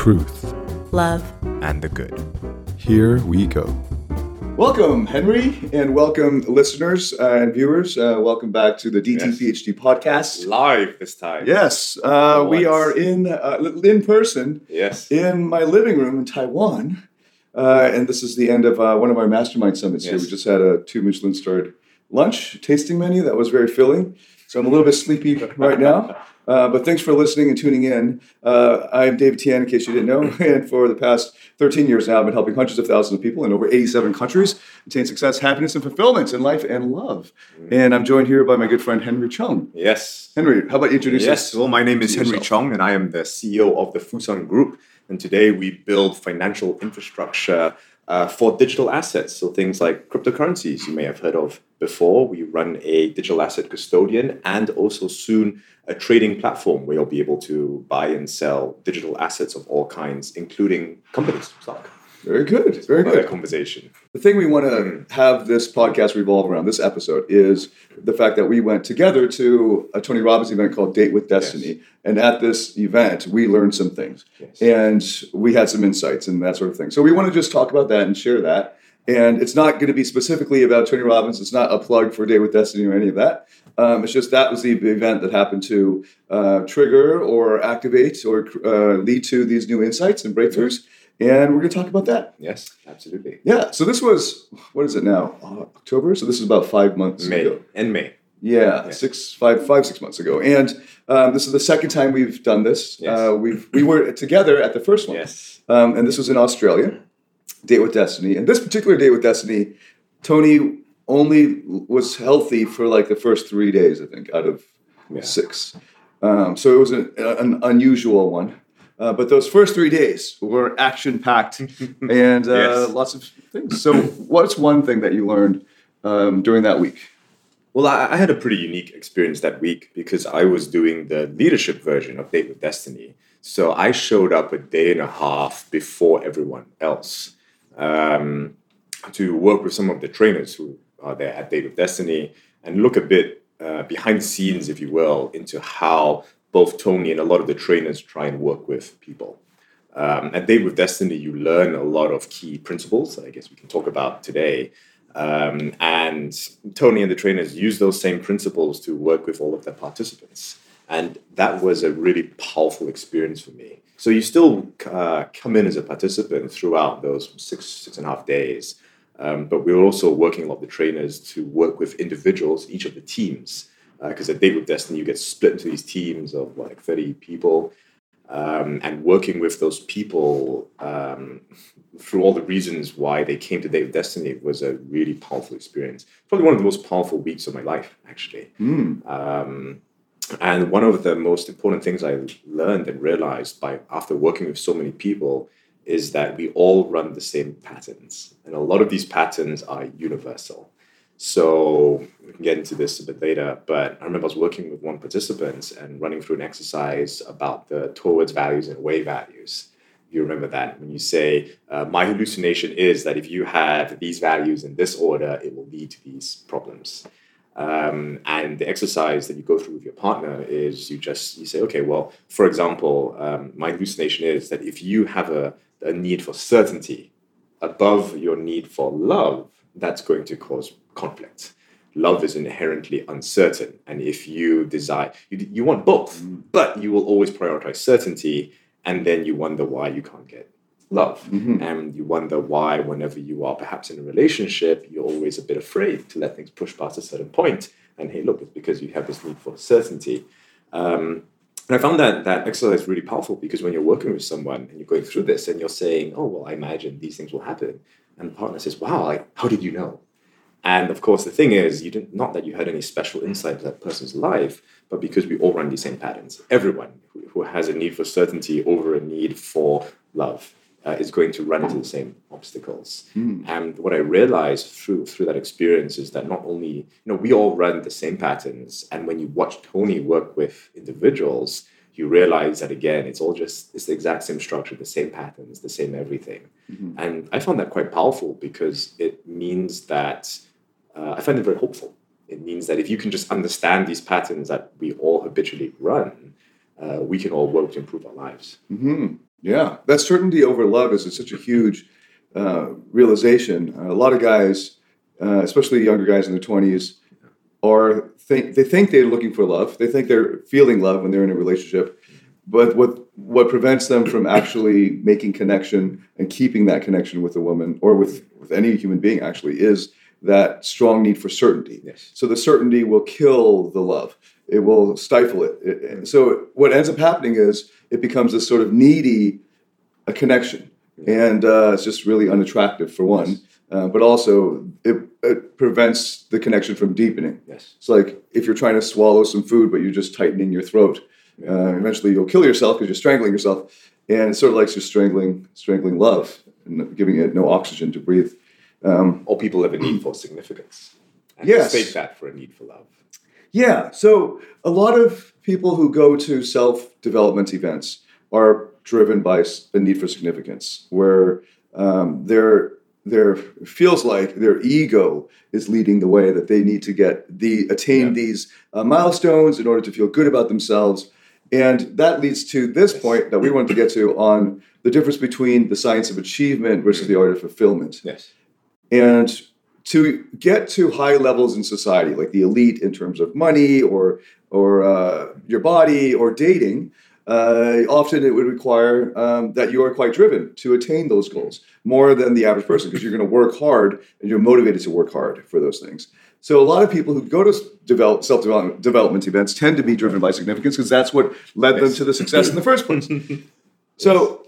truth, love, and the good. Here we go. Welcome, Henry, and welcome, listeners and viewers. Uh, welcome back to the DTPhD podcast. Live this time. Yes, uh, we are in uh, in person Yes. in my living room in Taiwan, uh, and this is the end of uh, one of our mastermind summits here. We just had a two Michelin starred lunch tasting menu that was very filling. So I'm a little bit sleepy right now. Uh, but thanks for listening and tuning in. Uh, I'm David Tian, in case you didn't know, and for the past 13 years now, I've been helping hundreds of thousands of people in over 87 countries attain success, happiness, and fulfillment in life and love. And I'm joined here by my good friend Henry Chong. Yes. Henry, how about you introduce yourself? Yes. Well, my name is Henry yourself? Chong, and I am the CEO of the Fusang Group. And today we build financial infrastructure uh, for digital assets. So things like cryptocurrencies you may have heard of before. We run a digital asset custodian and also soon a trading platform where you'll be able to buy and sell digital assets of all kinds, including companies, stock. Very good. Very good. conversation. The thing we want to hmm. have this podcast revolve around, this episode, is the fact that we went together to a Tony Robbins event called Date with Destiny. And at this event, we learned some things Yes. and we had some insights and that sort of thing. So we want to just talk about that and share that. And it's not going to be specifically about Tony Robbins. It's not a plug for Date with Destiny or any of that. Um, it's just that was the event that happened to uh, trigger or activate or uh, lead to these new insights and breakthroughs. And we're going to talk about that. Yes, absolutely. Yeah, so this was what is it now? Uh, October. So this is about five months May ago. and May. Yeah, Yeah. six, five, five, six months ago. And um, this is the second time we've done this. Yes. Uh, we've we were together at the first one, Yes. um, and this was in Australia. Date with Destiny, and this particular date with Destiny, Tony only was healthy for like the first three days, I think, out of Yeah. six. Um, so it was an, an unusual one. Uh, but those first three days were action packed and uh, Yes. lots of things. So, what's one thing that you learned um, during that week? Well, I, I had a pretty unique experience that week because I was doing the leadership version of Date with Destiny. So I showed up a day and a half before everyone else um, to work with some of the trainers who are there at Date of Destiny and look a bit uh, behind the scenes, if you will, into how both Tony and a lot of the trainers try and work with people. Um, at Date with Destiny, you learn a lot of key principles that I guess we can talk about today. Um, and Tony and the trainers use those same principles to work with all of their participants. And that was a really powerful experience for me. So you still uh, come in as a participant throughout those six, six and a half days. Um, but we were also working a lot with the trainers to work with individuals, each of the teams. Because at Date with Destiny, you get split into these teams of like 30 people um, and working with those people um, through all the reasons why they came to Date with Destiny was a really powerful experience. Probably one of the most powerful weeks of my life, actually. Um, and one of the most important things I learned and realized by after working with so many people is that we all run the same patterns, and a lot of these patterns are universal. So we can get into this a bit later, but I remember I was working with one participant and running through an exercise about the towards values and away values. You remember that when you say, uh, My hallucination is that if you have these values in this order, it will lead to these problems. Um, and the exercise that you go through with your partner is you just you say, okay, well, for example, um, my hallucination is that if you have a, a need for certainty above your need for love, that's going to cause conflict. Love is inherently uncertain, and if you desire, you, you want both, but you will always prioritize certainty, and then you wonder why you can't get love, and you wonder why, whenever you are perhaps in a relationship, you're always a bit afraid to let things push past a certain point. And hey, look, it's because you have this need for certainty. Um, and I found that that exercise really powerful because when you're working with someone and you're going through this and you're saying, "Oh, well, I imagine these things will happen," and the partner says, "Wow, like, how did you know?" And of course, the thing is, you didn't not that you had any special insight into that person's life, but because we all run these same patterns. Everyone who has a need for certainty over a need for love uh, is going to run into the same obstacles. And what I realized through through that experience is that not only you know we all run the same patterns, and when you watch Tony work with individuals, you realize that again, it's all just it's the exact same structure, the same patterns, the same everything. And I found that quite powerful because it means that uh, I find it very hopeful. It means that if you can just understand these patterns that we all habitually run, uh, we can all work to improve our lives. hmm Yeah, that certainty over love is such a huge uh, realization. a lot of guys, uh, especially younger guys in their twenties, are think they think they're looking for love. They think they're feeling love when they're in a relationship, but what what prevents them from actually making connection and keeping that connection with a woman or with with any human being actually is that strong need for certainty. Yes. So the certainty will kill the love. It will stifle it. it so what ends up happening is it becomes this sort of needy a connection, and uh, it's just really unattractive for one. Uh, but also it, it, prevents the connection from deepening. Yes. It's like if you're trying to swallow some food, but you're just tightening your throat. Uh, eventually, you'll kill yourself because you're strangling yourself, and it's sort of like you're strangling, strangling love and giving it no oxygen to breathe. Um, or people have a need for significance. And yes. Mistake that for a need for love. Yeah. So a lot of people who go to self development events are driven by a need for significance, where um, their their feels like their ego is leading the way that they need to get the attain yeah. these uh, milestones in order to feel good about themselves and that leads to this point that we wanted to get to on the difference between the science of achievement versus the art of fulfillment yes and to get to high levels in society like the elite in terms of money or or uh, your body or dating uh, often it would require um, that you are quite driven to attain those goals more than the average person because you're going to work hard and you're motivated to work hard for those things. So a lot of people who go to develop self development events tend to be driven by significance because that's what led them to the success in the first place. So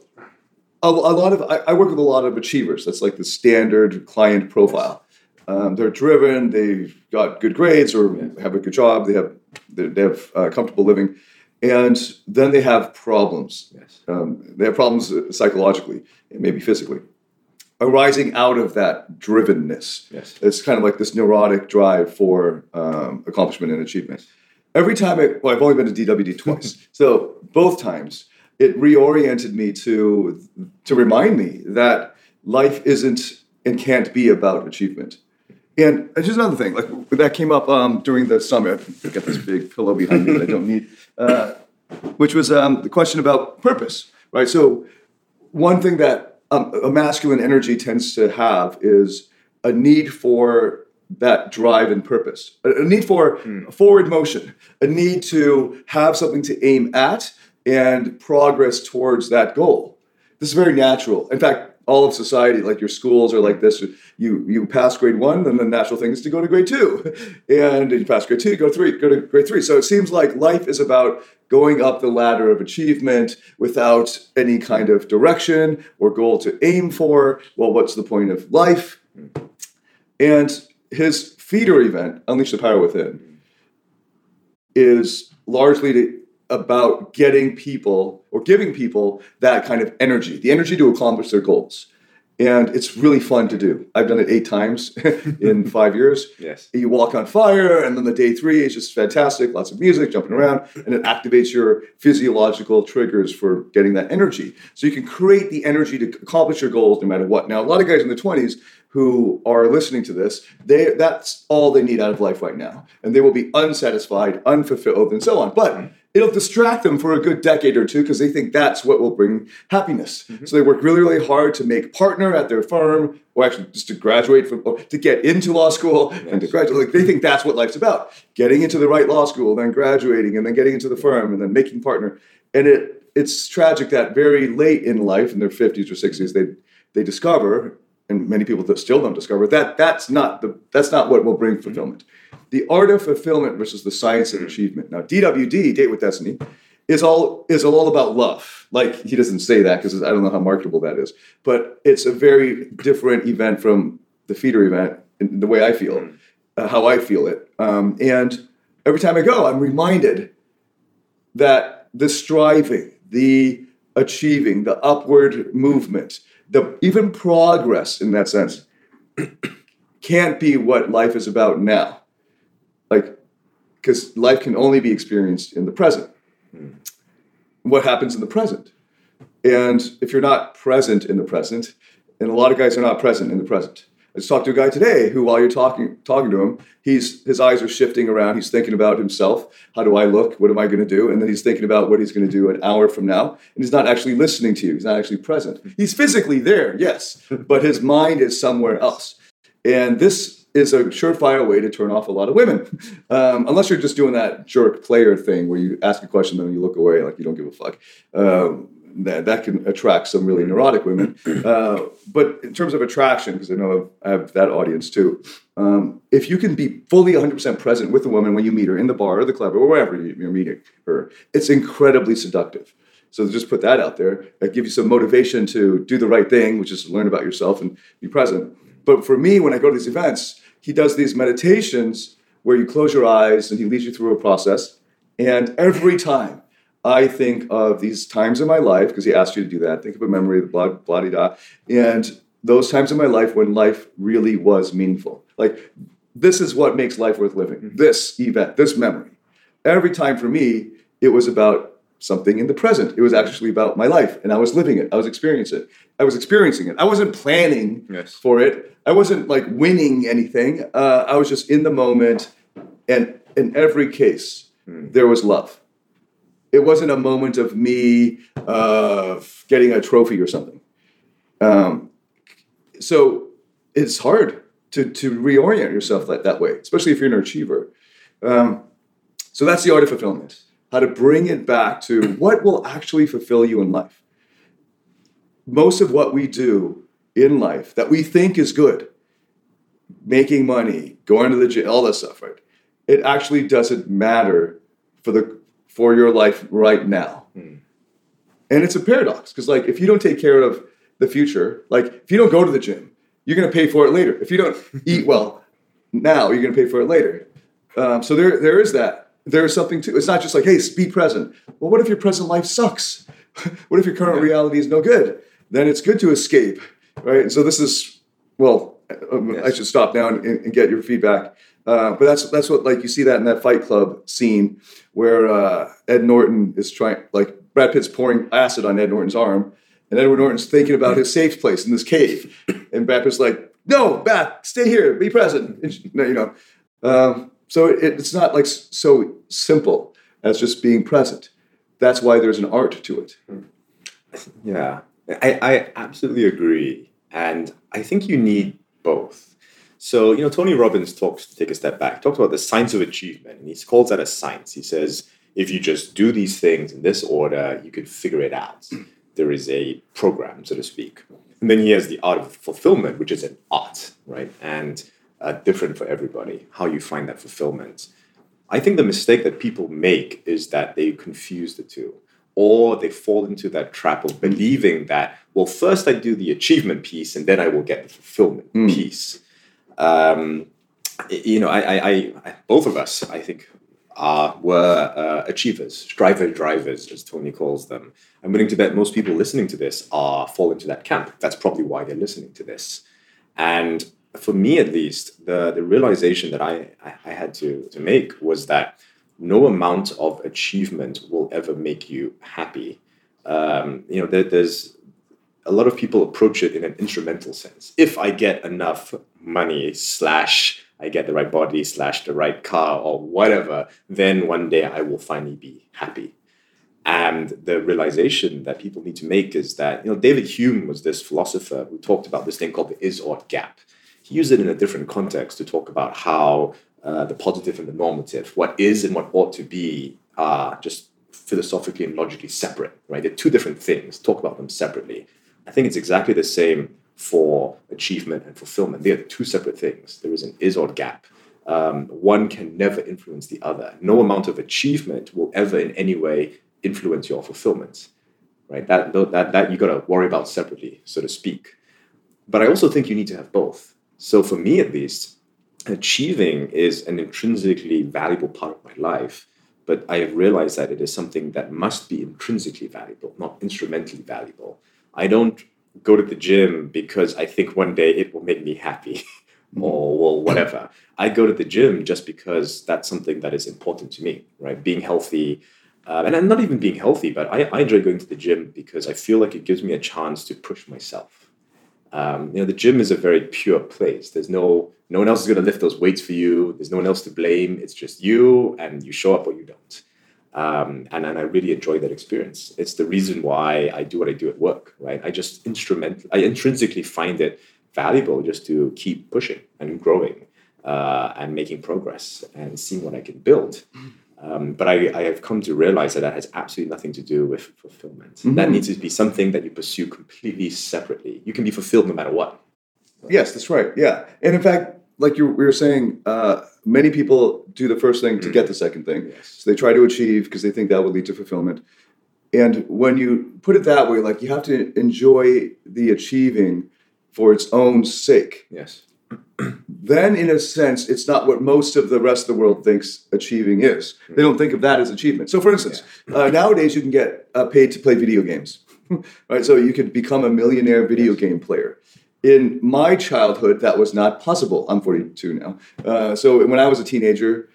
a, a lot of I, I, work with a lot of achievers. That's like the standard client profile. Um, they're driven. They've got good grades or have a good job. They have they have uh, comfortable living and then they have problems. Yes. Um, they have problems psychologically and maybe physically, arising out of that drivenness. Yes. It's kind of like this neurotic drive for um, accomplishment and achievement. Every time, I, well, I've only been to DWD twice, so both times it reoriented me to to remind me that life isn't and can't be about achievement. And just another thing, like that came up um, during the summit. I got this big pillow behind me that I don't need, uh, which was um, the question about purpose, right? So, one thing that um, a masculine energy tends to have is a need for that drive and purpose, a, a need for mm. forward motion, a need to have something to aim at and progress towards that goal. This is very natural. In fact, all of society, like your schools are like this. You you pass grade one, and the natural thing is to go to grade two, and you pass grade two, go to three, go to grade three. So it seems like life is about going up the ladder of achievement without any kind of direction or goal to aim for. Well, what's the point of life? And his feeder event, Unleash the Power Within, is largely to about getting people or giving people that kind of energy, the energy to accomplish their goals. And it's really fun to do. I've done it eight times in five years. Yes. You walk on fire, and then the day three is just fantastic. Lots of music, jumping around, and it activates your physiological triggers for getting that energy. So you can create the energy to accomplish your goals no matter what. Now, a lot of guys in their 20s who are listening to this, they that's all they need out of life right now. And they will be unsatisfied, unfulfilled, and so on. But it'll distract them for a good decade or two because they think that's what will bring happiness. Mm-hmm. So they work really, really hard to make partner at their firm, or actually just to graduate from, or to get into law school yes. and to graduate. Like they think that's what life's about: getting into the right law school, then graduating, and then getting into the firm, and then making partner. And it it's tragic that very late in life, in their fifties or sixties, they they discover, and many people still don't discover that that's not the that's not what will bring fulfillment. Mm-hmm the art of fulfillment versus the science of achievement. Now, DWD, Date with Destiny, is all is all about love. Like he doesn't say that because I don't know how marketable that is, but it's a very different event from the feeder event in the way I feel, mm. uh, how I feel it. Um, and every time I go, I'm reminded that the striving, the achieving, the upward movement, the even progress in that sense can't be what life is about now like because life can only be experienced in the present mm. what happens in the present and if you're not present in the present and a lot of guys are not present in the present I just talked to a guy today who, while you're talking talking to him, he's his eyes are shifting around. He's thinking about himself. How do I look? What am I going to do? And then he's thinking about what he's going to do an hour from now. And he's not actually listening to you. He's not actually present. He's physically there, yes, but his mind is somewhere else. And this is a surefire way to turn off a lot of women, um, unless you're just doing that jerk player thing where you ask a question and then you look away like you don't give a fuck. Um, that, that can attract some really neurotic women. Uh, but in terms of attraction, because I know I have that audience too, um, if you can be fully 100% present with a woman when you meet her in the bar or the club or wherever you're meeting her, it's incredibly seductive. So just put that out there. That gives you some motivation to do the right thing, which is to learn about yourself and be present. But for me, when I go to these events, he does these meditations where you close your eyes and he leads you through a process. And every time I think of these times in my life, because he asked you to do that, think of a memory, blah, blah, blah, blah, and those times in my life when life really was meaningful. Like, this is what makes life worth living. Mm-hmm. This event, this memory. Every time for me, it was about something in the present. It was actually about my life, and I was living it. I was experiencing it. I was experiencing it. I wasn't planning yes. for it. I wasn't like winning anything. Uh, I was just in the moment, and in every case, mm. there was love it wasn't a moment of me uh, getting a trophy or something. Um, so it's hard to, to reorient yourself that, that way, especially if you're an achiever. Um, so that's the art of fulfillment how to bring it back to what will actually fulfill you in life. Most of what we do in life that we think is good, making money, going to the gym, all that stuff, right? It actually doesn't matter for the for your life right now. Hmm. And it's a paradox because, like, if you don't take care of the future, like, if you don't go to the gym, you're going to pay for it later. If you don't eat well now, you're going to pay for it later. Um, so there, there is that. There is something to. It's not just like, hey, be present. Well, what if your present life sucks? what if your current yeah. reality is no good? Then it's good to escape, right? And so this is, well, um, yes. I should stop now and, and get your feedback. Uh, but that's that's what like you see that in that Fight Club scene where uh, Ed Norton is trying like Brad Pitt's pouring acid on Ed Norton's arm, and Edward Norton's thinking about his safe place in this cave, and Brad Pitt's like, "No, back, stay here, be present." And, you know, um, so it, it's not like so simple as just being present. That's why there's an art to it. Hmm. Yeah, I, I absolutely agree, and I think you need both so, you know, Tony Robbins talks, to take a step back, talks about the science of achievement, and he calls that a science. He says, if you just do these things in this order, you can figure it out. There is a program, so to speak. And then he has the art of fulfillment, which is an art, right? And uh, different for everybody, how you find that fulfillment. I think the mistake that people make is that they confuse the two, or they fall into that trap of believing that, well, first I do the achievement piece and then I will get the fulfillment mm. piece um, you know, I, I, I, both of us, I think, are were uh, achievers, driver drivers, as Tony calls them. I'm willing to bet most people listening to this are fall into that camp. That's probably why they're listening to this. And for me, at least, the the realization that I I, had to to make was that no amount of achievement will ever make you happy. Um, you know, there, there's a lot of people approach it in an instrumental sense. If I get enough money slash I get the right body slash the right car or whatever, then one day I will finally be happy. And the realization that people need to make is that, you know, David Hume was this philosopher who talked about this thing called the is-ought gap. He used it in a different context to talk about how uh, the positive and the normative, what is and what ought to be, are just philosophically and logically separate, right? They're two different things. Talk about them separately. I think it's exactly the same for achievement and fulfillment. They are two separate things. There is an is-ought gap. Um, one can never influence the other. No amount of achievement will ever in any way influence your fulfillment. Right? That that that you got to worry about separately, so to speak. But I also think you need to have both. So for me, at least, achieving is an intrinsically valuable part of my life. But I have realized that it is something that must be intrinsically valuable, not instrumentally valuable. I don't go to the gym because I think one day it will make me happy or well, whatever. I go to the gym just because that's something that is important to me, right? Being healthy. Uh, and I'm not even being healthy, but I, I enjoy going to the gym because I feel like it gives me a chance to push myself. Um, you know, the gym is a very pure place. There's no no one else is going to lift those weights for you. There's no one else to blame. It's just you, and you show up or you don't. Um, and, and I really enjoy that experience. It's the reason why I do what I do at work, right? I just instrument, I intrinsically find it valuable just to keep pushing and growing uh, and making progress and seeing what I can build. Um, but I, I, have come to realize that that has absolutely nothing to do with fulfillment. Mm-hmm. That needs to be something that you pursue completely separately. You can be fulfilled no matter what. Yes, that's right. Yeah, and in fact, like you we were saying, uh, many people do the first thing to get the second thing. Yes. So they try to achieve because they think that will lead to fulfillment. And when you put it that way, like you have to enjoy the achieving for its own sake. Yes then in a sense it's not what most of the rest of the world thinks achieving is they don't think of that as achievement so for instance yeah. uh, nowadays you can get uh, paid to play video games right so you could become a millionaire video game player in my childhood that was not possible i'm 42 now uh, so when i was a teenager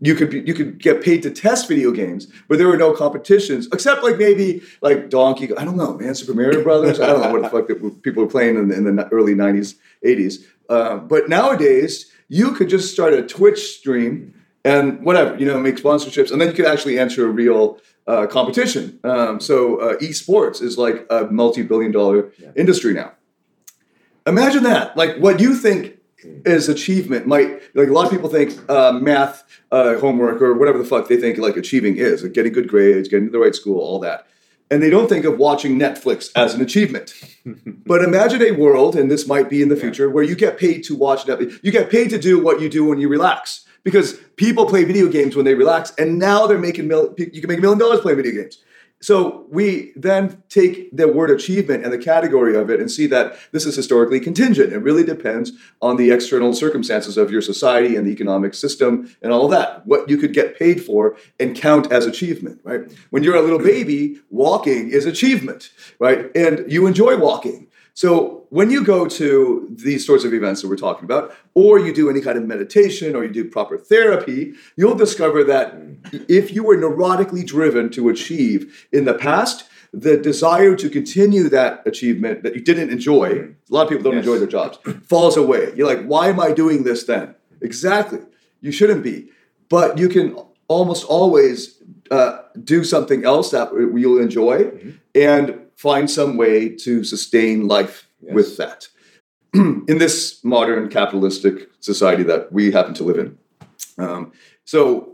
you could be, you could get paid to test video games, but there were no competitions except like maybe like Donkey. I don't know, man. Super Mario Brothers. I don't know what the fuck people were playing in the, in the early '90s, '80s. Uh, but nowadays, you could just start a Twitch stream and whatever, you know, make sponsorships, and then you could actually enter a real uh, competition. Um, so uh, esports is like a multi-billion-dollar yeah. industry now. Imagine that. Like what you think is achievement might like a lot of people think uh, math uh, homework or whatever the fuck they think like achieving is like getting good grades getting to the right school all that and they don't think of watching Netflix as an achievement. but imagine a world, and this might be in the future, where you get paid to watch Netflix. You get paid to do what you do when you relax. Because people play video games when they relax, and now they're making mil- you can make a million dollars playing video games. So we then take the word achievement and the category of it and see that this is historically contingent. It really depends on the external circumstances of your society and the economic system and all that. What you could get paid for and count as achievement, right? When you're a little baby, walking is achievement, right? And you enjoy walking. So when you go to these sorts of events that we're talking about, or you do any kind of meditation or you do proper therapy, you'll discover that if you were neurotically driven to achieve in the past, the desire to continue that achievement that you didn't enjoy, a lot of people don't yes. enjoy their jobs, falls away. You're like, why am I doing this then? Exactly. You shouldn't be. But you can almost always uh, do something else that you'll enjoy. Mm-hmm. And find some way to sustain life yes. with that. in this modern capitalistic society that we happen to live in. Um, so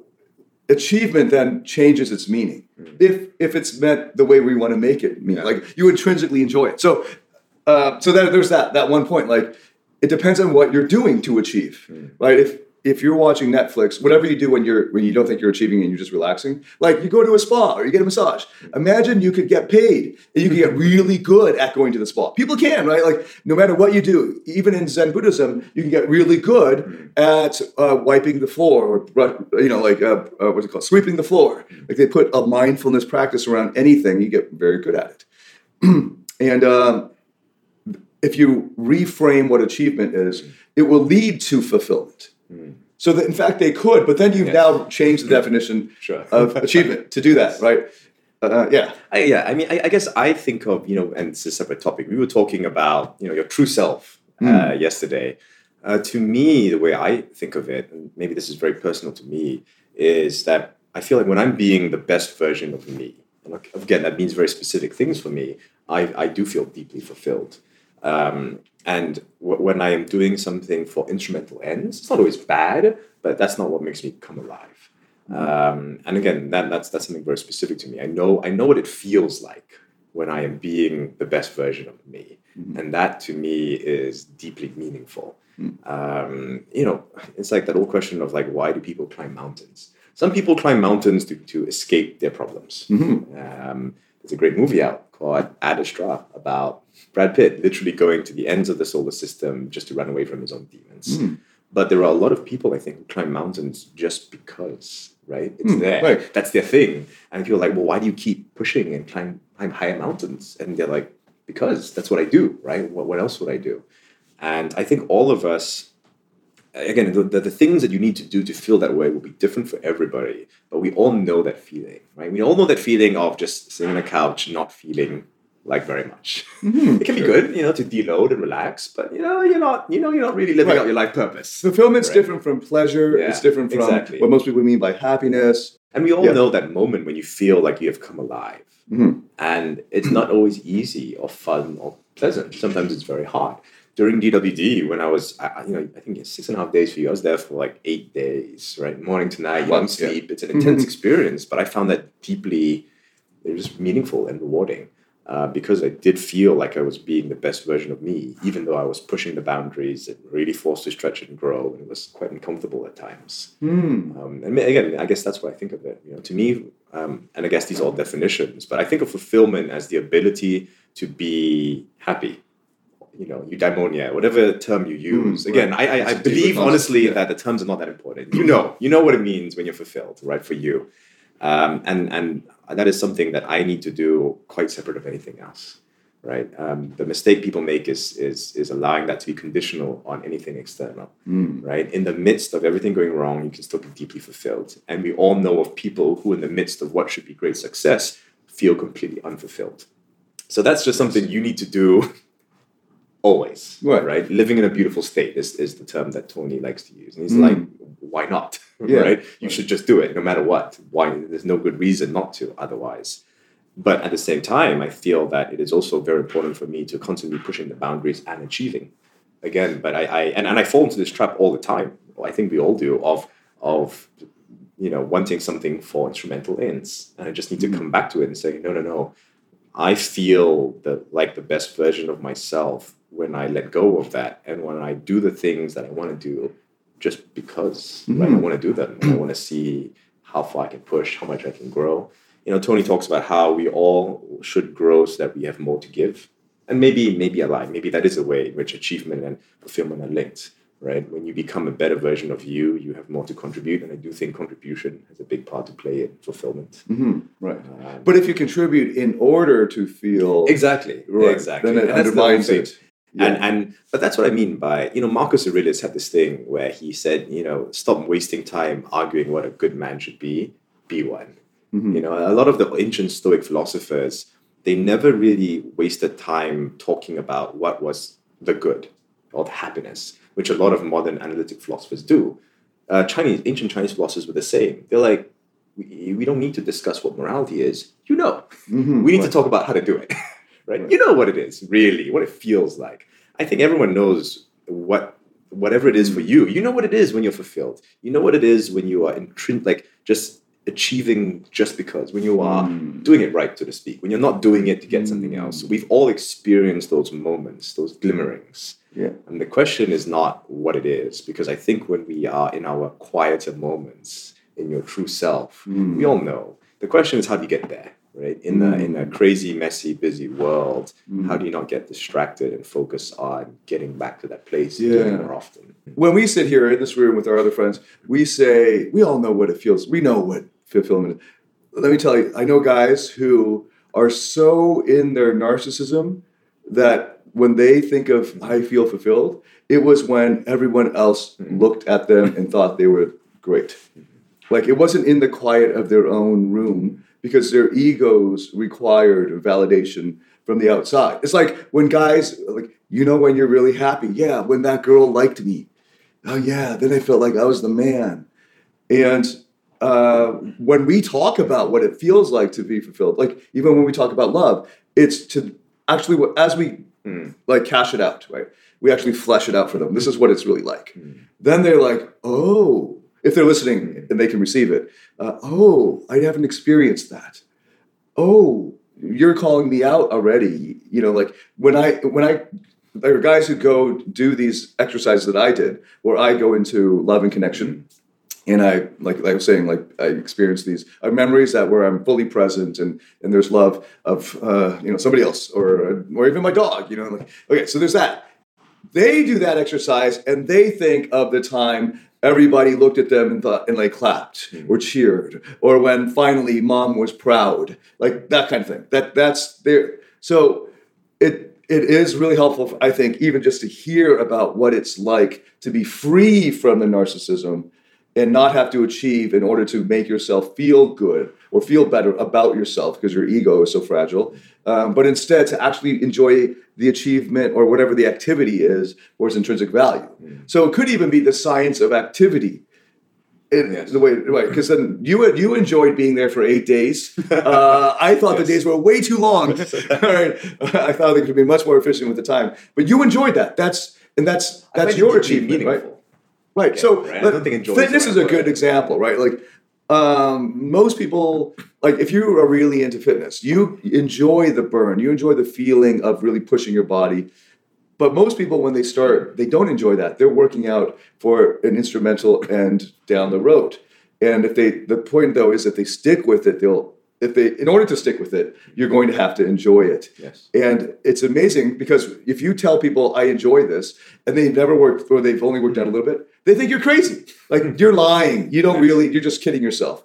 achievement then changes its meaning mm. if if it's meant the way we want to make it mean. Yeah. Like you intrinsically enjoy it. So uh, so that, there's that that one point. Like it depends on what you're doing to achieve, mm. right? If if you're watching Netflix, whatever you do when you're when you don't think you're achieving and you're just relaxing, like you go to a spa or you get a massage. Imagine you could get paid and you could get really good at going to the spa. People can, right? Like no matter what you do, even in Zen Buddhism, you can get really good at uh, wiping the floor or you know, like uh, uh, what's it called, sweeping the floor. Like they put a mindfulness practice around anything, you get very good at it. and um, if you reframe what achievement is, it will lead to fulfillment so that in fact they could, but then you've yes. now changed the definition sure. of achievement to do that, right? Uh, yeah, I, yeah. I mean, I, I, guess I think of you know, and it's a separate topic. We were talking about you know your true self uh, mm. yesterday. Uh, to me, the way I think of it, and maybe this is very personal to me, is that I feel like when I'm being the best version of me, and again, that means very specific things for me. I, I do feel deeply fulfilled. Um, and w- when I am doing something for instrumental ends, it's not always bad, but that's not what makes me come alive. Um, and again, that, that's that's something very specific to me. I know I know what it feels like when I am being the best version of me, mm-hmm. and that to me is deeply meaningful. Mm-hmm. Um, you know, it's like that old question of like, why do people climb mountains? Some people climb mountains to, to escape their problems. Mm-hmm. Um, there's a great movie out called Ad Astra about Brad Pitt literally going to the ends of the solar system just to run away from his own demons. Mm. But there are a lot of people, I think, who climb mountains just because, right? It's mm, there. Right. That's their thing. And people are like, well, why do you keep pushing and climb, climb higher mountains? And they're like, because that's what I do, right? What, what else would I do? And I think all of us, again, the, the, the, things that you need to do to feel that way will be different for everybody. But we all know that feeling, right? We all know that feeling of just sitting on a couch, not feeling like very much. Mhm. It can be good, you know, to deload and relax, but you know, you're not, you know, you're not really living Right. out your life purpose. Fulfillment's Right. different from pleasure. Yeah, it's different from exactly. what most people mean by happiness. And we all Yeah. know that moment when you feel like you have come alive. Mhm. And it's not always easy or fun or pleasant. Sometimes it's very hard. During DWD, when I was, I, you know, I think six and a half days for you, I was there for like eight days, right? Morning to night, you don't yeah. sleep. It's an intense Mhm. experience, but I found that deeply, it was meaningful and rewarding. Uh, because I did feel like I was being the best version of me, even though I was pushing the boundaries and really forced to stretch and grow, and it was quite uncomfortable at times. Hmm. Um, and again, I guess that's what I think of it. You know, to me, um, and I guess these are all definitions, but I think of fulfillment as the ability to be happy. You know, eudaimonia, whatever term you use. Mm, again, right. I, I, I It's a deeper believe honestly yeah. that the terms are not that important. You know, you know what it means when you're fulfilled, right? For you, um, and and that is something that I need to do quite separate of anything else. Right. Um, the mistake people make is is is allowing that to be conditional on anything external Hmm. right? In the midst of everything going wrong, you can still be deeply fulfilled. And we all know of people who, in the midst of what should be great success, feel completely unfulfilled. So that's just something you need to do always, Right. Living in a beautiful state is, is the term that Tony likes to use. And he's Mm. like, why not? Yeah. Right? You should just do it no matter what. Why? There's no good reason not to otherwise. But at the same time, I feel that it is also very important for me to constantly pushing the boundaries and achieving. Again, but I, I and, and I fall into this trap all the time. I think we all do of of you know wanting something for instrumental ends. And I just need to Mm. come back to it and say, no, no, no. I feel the like the best version of myself when I let go of that and when I do the things that I want to do just because right? I Mhm. want to do them I want to see how far I can push, how much I can grow. You know, Tony talks about how we all should grow so that we have more to give. And maybe, maybe I lie. Maybe that is a way in which achievement and fulfillment are linked, right? When you become a better version of you, you have more to contribute. And I do think contribution has a big part to play in fulfillment. Mhm. Right. Um, But if you contribute in order to feel exactly, right, exactly. then it And that's the undermines it. Yeah. And and but that's what I mean by you know Marcus Aurelius had this thing where he said you know stop wasting time arguing what a good man should be, be one. Mhm. You know a lot of the ancient Stoic philosophers they never really wasted time talking about what was the good or the happiness, which a lot of modern analytic philosophers do. Uh, Chinese ancient Chinese philosophers were the same. They're like we, we don't need to discuss what morality is. You know, Mhm. we need to talk about how to do it, right? You know what it is, really, what it feels like. I think everyone knows what whatever it is for you. You know what it is when you're fulfilled. You know what it is when you are intrin- like just achieving just because when you are Mm. doing it right, so to speak. When you're not doing it to get something Mm. else. We've all experienced those moments, those glimmerings. Yeah. And the question is not what it is, because I think when we are in our quieter moments, in your true self, Mm. we all know. The question is how do you get there, right? In a in a Mm. crazy, messy, busy world, Mm. how do you not get distracted and focus on getting back to that place Yeah. more often? when we sit here in this room with our other friends, we say we all know what it feels. We know what fulfillment is. Let me tell you, I know guys who are so in their narcissism that when they think of I feel fulfilled, it was when everyone else looked at them and thought they were great. Like it wasn't in the quiet of their own room because their egos required validation from the outside. It's like when guys like you know when you're really happy. Yeah, when that girl liked me. Oh yeah, then I felt like I was the man. And uh, when we talk about what it feels like to be fulfilled, like even when we talk about love, it's to actually as we Mm. like cash it out, right? We actually flesh it out for them. This is what it's really like. Mm. Then they're like, oh, if they're listening and they can receive it, uh, oh, I haven't experienced that. Oh, you're calling me out already. You know, like when I when I there are guys who go do these exercises that I did, where I go into love and connection, and I like, like I was saying, like I experience these uh, memories that where I'm fully present and and there's love of uh, you know somebody else or or even my dog. You know, like okay, so there's that. They do that exercise and they think of the time everybody looked at them and thought and like clapped hmm. or cheered or when finally mom was proud like that kind of thing. That that's there. So it it is really helpful i think even just to hear about what it's like to be free from the narcissism and not have to achieve in order to make yourself feel good or feel better about yourself because your ego is so fragile, um, but instead to actually enjoy the achievement or whatever the activity is or its intrinsic value. So it could even be the science of activity. In Yes. the way, right? Because then you you enjoyed being there for eight days. Uh, I thought the days were way too long. All right, I thought they could be much more efficient with the time. But you enjoyed that. That's and that's that's your achievement, right? Right. so right? I but enjoy is fitness is a good example, right? Like um, most people, like if you are really into fitness, you enjoy the burn, you enjoy the feeling of really pushing your body. But most people, when they start, they don't enjoy that. They're working out for an instrumental and down the road. And if they, the point though is that they stick with it, they'll, if they, in order to stick with it, you're going to have to enjoy it. Yes. And it's amazing because if you tell people I enjoy this and they've never worked or they've only worked out a little bit, they think you're crazy. Like hmm. you're lying. You don't really, you're just kidding yourself.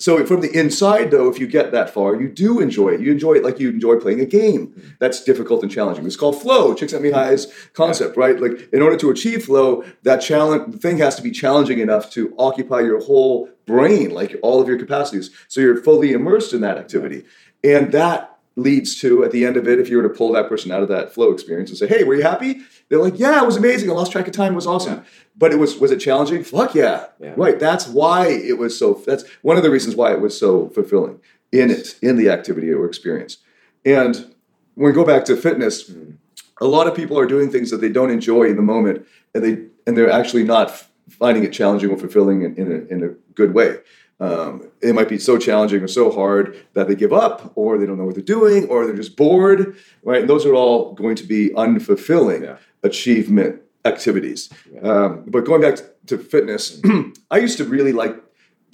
So from the inside, though, if you get that far, you do enjoy it. You enjoy it like you enjoy playing a game hmm. that's difficult and challenging. It's called flow, Csikszentmihalyi's concept, right? Like in order to achieve flow, that challenge the thing has to be challenging enough to occupy your whole brain, like all of your capacities, so you're fully immersed in that activity, and that leads to at the end of it, if you were to pull that person out of that flow experience and say, "Hey, were you happy?" They're like, "Yeah, it was amazing. I lost track of time. It was awesome." But it was was it challenging? Fuck yeah. Yeah. Right. That's why it was so. That's one of the reasons why it was so fulfilling in it, in the activity or experience. And when we go back to fitness, a lot of people are doing things that they don't enjoy in the moment, and they and they're actually not finding it challenging or fulfilling in, in, a, in a good way. Um, it might be so challenging or so hard that they give up, or they don't know what they're doing, or they're just bored. Right. And those are all going to be unfulfilling Yeah. Achievement activities. Um, but going back to fitness, I used to really like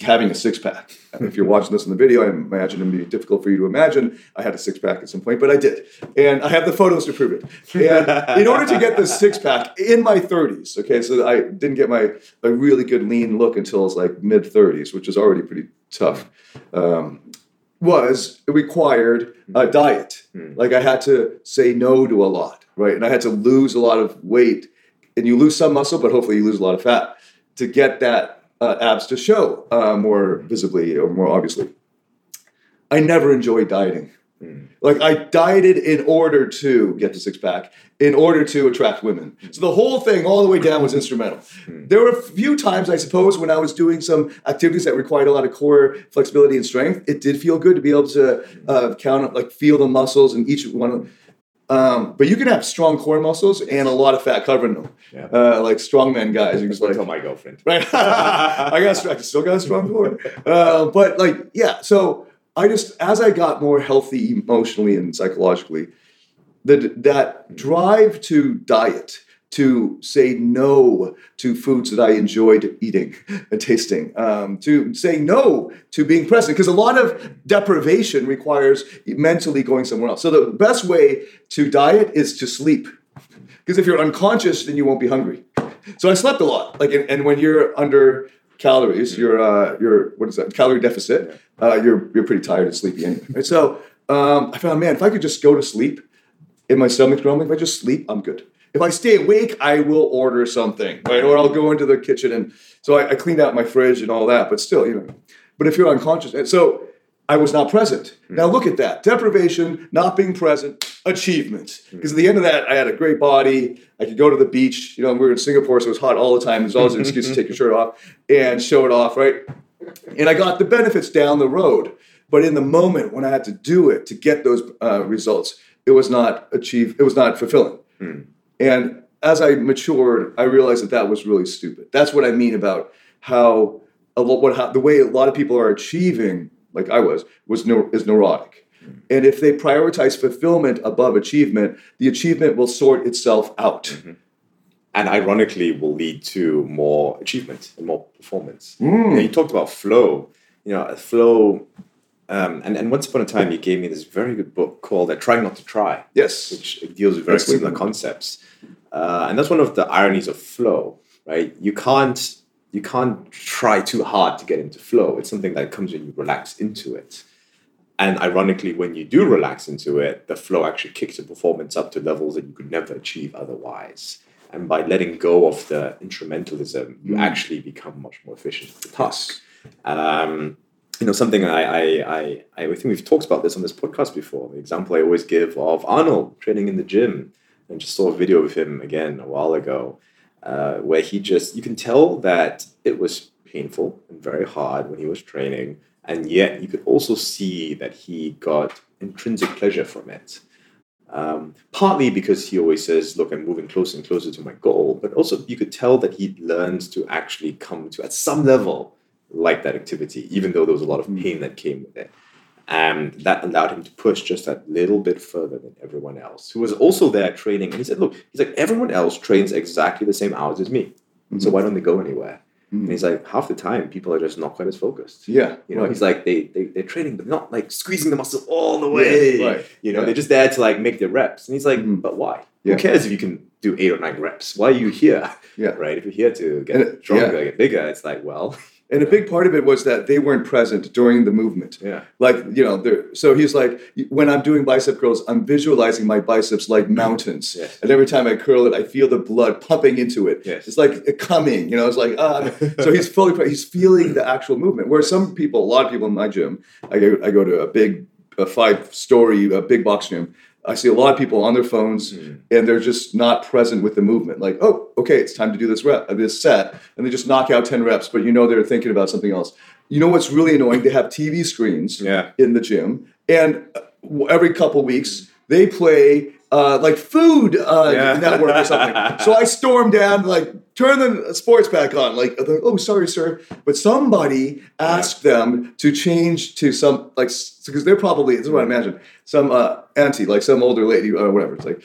having a six pack. If you're watching this in the video, I imagine it'd be difficult for you to imagine. I had a six pack at some point, but I did. And I have the photos to prove it. And in order to get this six pack in my 30s, okay, so I didn't get my a really good lean look until I was like mid 30s, which is already pretty tough. Um, was it required a diet. Like I had to say no to a lot, right? And I had to lose a lot of weight. And you lose some muscle, but hopefully you lose a lot of fat to get that uh, abs to show uh, more visibly or more obviously. I never enjoyed dieting. Like I dieted in order to get the six pack, in order to attract women. So the whole thing, all the way down, was instrumental. There were a few times, I suppose, when I was doing some activities that required a lot of core flexibility and strength. It did feel good to be able to uh, count, like feel the muscles in each one. Um, but you can have strong core muscles and a lot of fat covering them, Yeah. uh, like strongman guys. You just like tell my girlfriend. right? I got I still got a strong core, uh, but like yeah. So I just as I got more healthy emotionally and psychologically, that that drive to diet, to say no to foods that I enjoyed eating and tasting, um, to say no to being present, because a lot of deprivation requires mentally going somewhere else. So the best way to diet is to sleep. Because if you're unconscious, then you won't be hungry. So I slept a lot. Like, and, and when you're under calories, you're uh, you're what is that? Calorie deficit. Uh, you're you're pretty tired and sleepy anyway. Right? So um, I found, man, if I could just go to sleep, and my stomach's grumbling, if I just sleep, I'm good. If I stay awake, I will order something, right? Or I'll go into the kitchen and so I, I cleaned out my fridge and all that. But still, you know. But if you're unconscious, and so I was not present. Hmm. Now look at that deprivation, not being present, achievement. Hmm. Because at the end of that, I had a great body. I could go to the beach. You know, we were in Singapore, so it was hot all the time. There's always an excuse to take your shirt off and show it off, right? And I got the benefits down the road. But in the moment when I had to do it to get those uh, results, it was not achieved. It was not fulfilling. Hmm. And as I matured, I realized that that was really stupid. That's what I mean about how a lot, what how, the way a lot of people are achieving, like I was, was neu- is neurotic. Mm-hmm. And if they prioritize fulfillment above achievement, the achievement will sort itself out. Mm-hmm. and ironically will lead to more achievement and more performance. Mm. You, know, you talked about flow. You know, flow. Um, and, and once upon a time, you gave me this very good book called uh, "Trying Not to Try," Yes. which deals with very Excellent. similar concepts. Uh, and that's one of the ironies of flow, right? You can't you can't try too hard to get into flow. It's something that comes when you relax into it. And ironically, when you do relax into it, the flow actually kicks your performance up to levels that you could never achieve otherwise. And by letting go of the instrumentalism, you Mm. actually become much more efficient at the task. Um, you know, something I, I, I, I think we've talked about this on this podcast before. The example I always give of Arnold training in the gym, and just saw a video of him again a while ago, uh, where he just, you can tell that it was painful and very hard when he was training, and yet you could also see that he got intrinsic pleasure from it. Um, partly because he always says, Look, I'm moving closer and closer to my goal, but also you could tell that he learned to actually come to, at some level, like that activity, even though there was a lot of mm-hmm. pain that came with it. And that allowed him to push just that little bit further than everyone else who was also there training. And he said, Look, he's like, everyone else trains exactly the same hours as me. Mm-hmm. So why don't they go anywhere? And mm-hmm. he's like, half the time, people are just not quite as focused. Yeah. You know, he's like, they, they, they're training, but not like squeezing the muscle all the way. right. You know, Yeah. they're just there to like make their reps. And he's like, Mhm. but why? Yeah. Who cares if you can do eight or nine reps? Why are you here? Yeah. Right? If you're here to get stronger, yeah. get bigger, it's like, well, And a big part of it was that they weren't present during the movement. yeah. Like, you know, so he's like, when I'm doing bicep curls, I'm visualizing my biceps like mountains. Yes. And every time I curl it, I feel the blood pumping into it. Yes. It's like coming, you know, it's like, ah. so he's fully, he's feeling the actual movement. Where some people, a lot of people in my gym, I go, I go to a big, a five story, a big box gym. I see a lot of people on their phones Mm. and they're just not present with the movement. Like, oh, okay, it's time to do this rep, uh, this set, and they just knock out ten reps, but you know they're thinking about something else. You know what's really annoying? They have TV screens Yeah. in the gym, and uh, every couple weeks they play uh, like Food uh, Yeah. Network or something. so I storm down, like turn the sports back on. Like, oh, sorry, sir, but somebody asked them to change to some like because they're probably this is what I imagine some uh, auntie, like some older lady or whatever. It's like.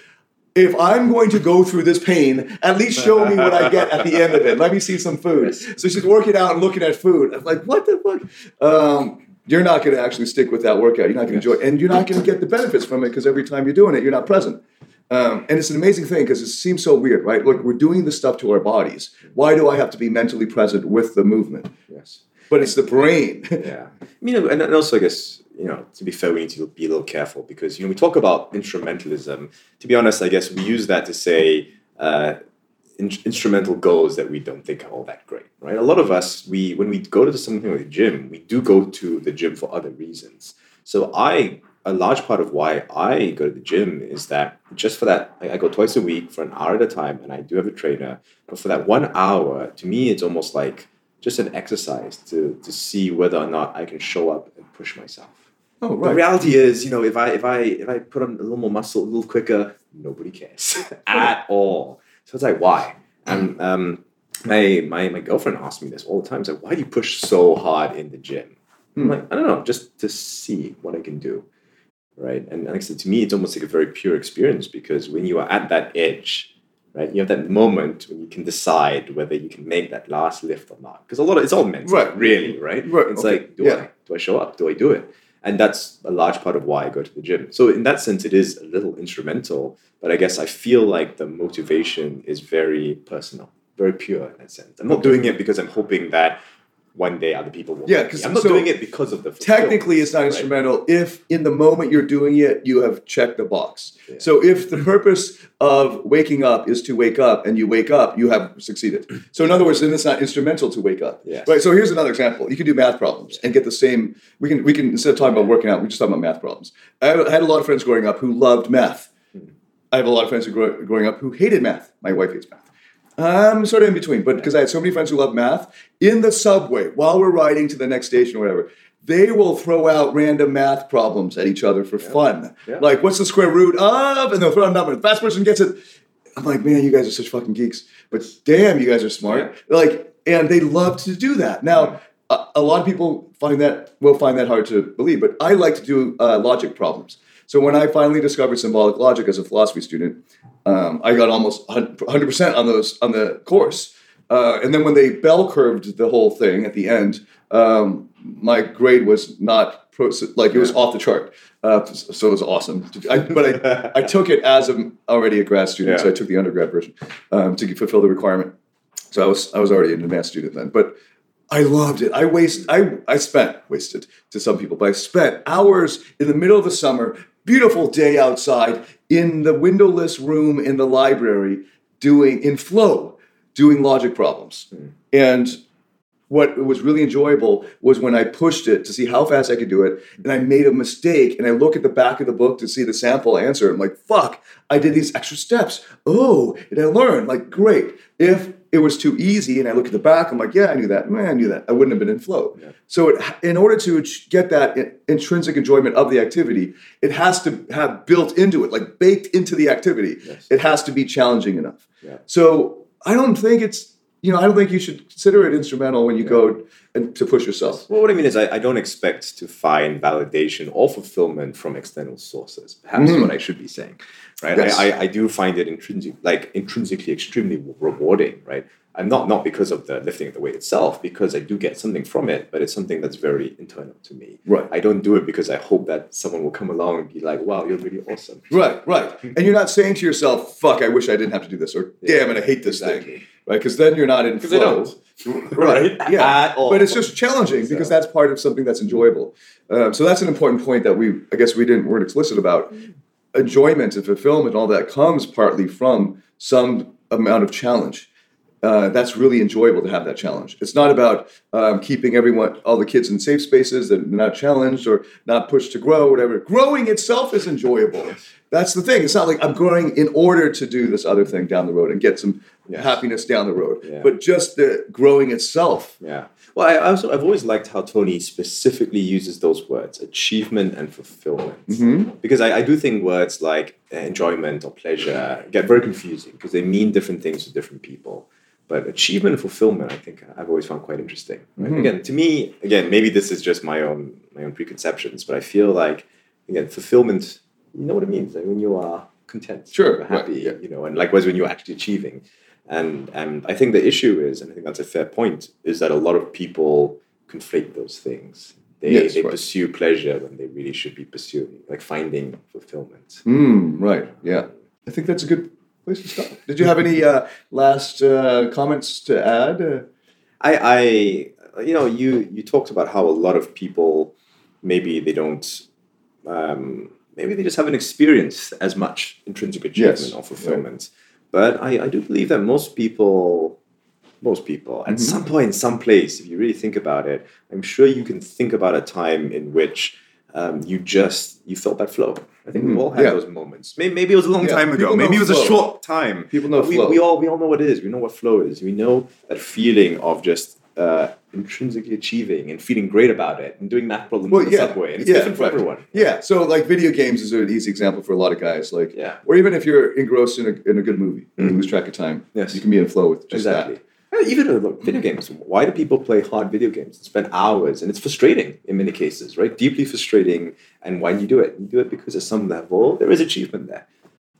If I'm going to go through this pain, at least show me what I get at the end of it. Let me see some food. So she's working out and looking at food. I'm like, what the fuck? Um, you're not going to actually stick with that workout. You're not going to enjoy it. And you're not going to get the benefits from it because every time you're doing it, you're not present. Um, and it's an amazing thing because it seems so weird, right? Look, we're doing this stuff to our bodies. Why do I have to be mentally present with the movement? Yes. But it's the brain. Yeah. Know, and and also, I guess, you know, to be fair, we need to be a little careful because, you know, we talk about instrumentalism. To be honest, I guess we use that to say uh, in- instrumental goals that we don't think are all that great, right? A lot of us, we when we go to something like the gym, we do go to the gym for other reasons. So I, a large part of why I go to the gym is that just for that, I, I go twice a week for an hour at a time, and I do have a trainer. But for that one hour, to me, it's almost like just an exercise to to see whether or not I can show up and push myself. Oh, right. The reality is, you know, if I if I if I put on a little more muscle, a little quicker, nobody cares at all. So it's like, why? And um, my my my girlfriend asks me this all the time. It's like, why do you push so hard in the gym? I'm Hmm. like, I don't know, just to see what I can do, right? And like I said, to me, it's almost like a very pure experience because when you are at that edge, right, you have that moment when you can decide whether you can make that last lift or not. Because a lot of it's all mental, Right. really, right? Right, It's okay, like, do yeah. I do I show up? Do I do it? And that's a large part of why I go to the gym. So in that sense, it is a little instrumental, but I guess I feel like the motivation is very personal, very pure in that sense. I'm not doing it because I'm hoping that one day other people will. Yeah, because I'm not so doing it because of the Technically, it's not right? instrumental if in the moment you're doing it, you have checked the box. Yeah. So if the purpose of waking up is to wake up and you wake up, you have succeeded. So in other words, then it's not instrumental to wake up. Yes. Right. So here's another example. You can do math problems and get the same. We can we can instead of talking about working out, we just talk about math problems. I had a lot of friends growing up who loved math. Hmm. I have a lot of friends who grew, growing up who hated math. My wife hates math. I'm sort of in between, but because I had so many friends who love math, in the subway while we're riding to the next station or whatever, they will throw out random math problems at each other for fun. Yeah. Like, what's the square root of? And they'll throw out a number. The fast person gets it. I'm like, man, you guys are such fucking geeks. But damn, you guys are smart. Like, and they love to do that. Now, a, a lot of people find that will find that hard to believe, but I like to do uh, logic problems. So when I finally discovered symbolic logic as a philosophy student, um, I got almost 100% on those on the course. Uh, and then when they bell curved the whole thing at the end, um, my grade was not pro- like it was off the chart. Uh, so it was awesome. I, but I, I took it as I'm already a grad student, so I took the undergrad version um, to fulfill the requirement. So I was I was already an advanced student then, but I loved it. I waste I I spent wasted to some people, but I spent hours in the middle of the summer, beautiful day outside, in the windowless room in the library, doing in flow, doing logic problems. Hmm. And what was really enjoyable was when I pushed it to see how fast I could do it, and I made a mistake, and I look at the back of the book to see the sample answer. I'm like, "Fuck! I did these extra steps. Oh, and I learned. Like, great. If it was too easy, and I look at the back, I'm like, yeah, I knew that. Man, I knew that. I wouldn't have been in flow. Yeah. So, it, in order to get that in- intrinsic enjoyment of the activity, it has to have built into it, like baked into the activity. Yes. It has to be challenging enough. Yeah. So, I don't think it's you know, I don't think you should consider it instrumental when you go and to push yourself. Well, what I mean is, I, I don't expect to find validation or fulfillment from external sources. Perhaps Mhm. what I should be saying, right? Yes. I, I, I do find it intrinsic, like intrinsically extremely rewarding, right? And not not because of the lifting of the weight itself, because I do get something from it, but it's something that's very internal to me. Right. I don't do it because I hope that someone will come along and be like, "Wow, you're really awesome." Right, right. And you're not saying to yourself, fuck, I wish I didn't have to do this, or Yeah, damn it, I hate this thing. Right? Because then you're not in flow. Right. Yeah. At all. But it's just challenging because that's part of something that's enjoyable. Um, so that's an important point that we, I guess, we didn't weren't explicit about. Enjoyment and fulfillment, all that comes partly from some amount of challenge. Uh, that's really enjoyable to have that challenge. It's not about um, keeping everyone, all the kids in safe spaces that are not challenged or not pushed to grow, whatever. Growing itself is enjoyable. That's the thing. It's not like I'm growing in order to do this other thing down the road and get some Yes. happiness down the road, Yeah. but just the growing itself. Yeah. Well, I also I've always liked how Tony specifically uses those words, achievement and fulfillment, Mhm. because I, I do think words like enjoyment or pleasure get very confusing because they mean different things to different people. But achievement and fulfillment, I think I've always found quite interesting. right? Mhm. Again, to me, again, maybe this is just my own my own preconceptions, but I feel like again, fulfillment. You know what it means like when you are content, Sure, happy, right, yeah. you know, and likewise when you're actually achieving. And and I think the issue is, and I think that's a fair point, is that a lot of people conflate those things. They, Yes, they right. pursue pleasure when they really should be pursuing, like finding fulfillment. Mm, right. Yeah. I think that's a good place to stop. Did you have any uh, last uh, comments to add? Uh, I, I, you know, you you talked about how a lot of people maybe they don't, um, maybe they just haven't experienced as much intrinsic achievement Yes, or fulfillment. But I, I do believe that most people, most people, at Mhm. some point, some place, if you really think about it, I'm sure you can think about a time in which um, you just you felt that flow. I think Mhm, we've all had yeah. those moments. Maybe, maybe it was a long Yeah, time ago. people Maybe it was a short time. people know we, flow. we all we all know what it is. We know what flow is. We know that feeling of just uh, intrinsically achieving and feeling great about it and doing math problems Well, in the yeah, subway. And it's yeah, different for right. everyone. yeah. So like video games is an easy example for a lot of guys. Like, Yeah. or even if you're engrossed in a, in a good movie and you lose track of time, Yes. you can be in flow with just exactly. that. Even uh, look, video games. Why do people play hard video games and spend hours? And it's frustrating in many cases, right? Deeply frustrating. And why do you do it? You do it because at some level there is achievement there.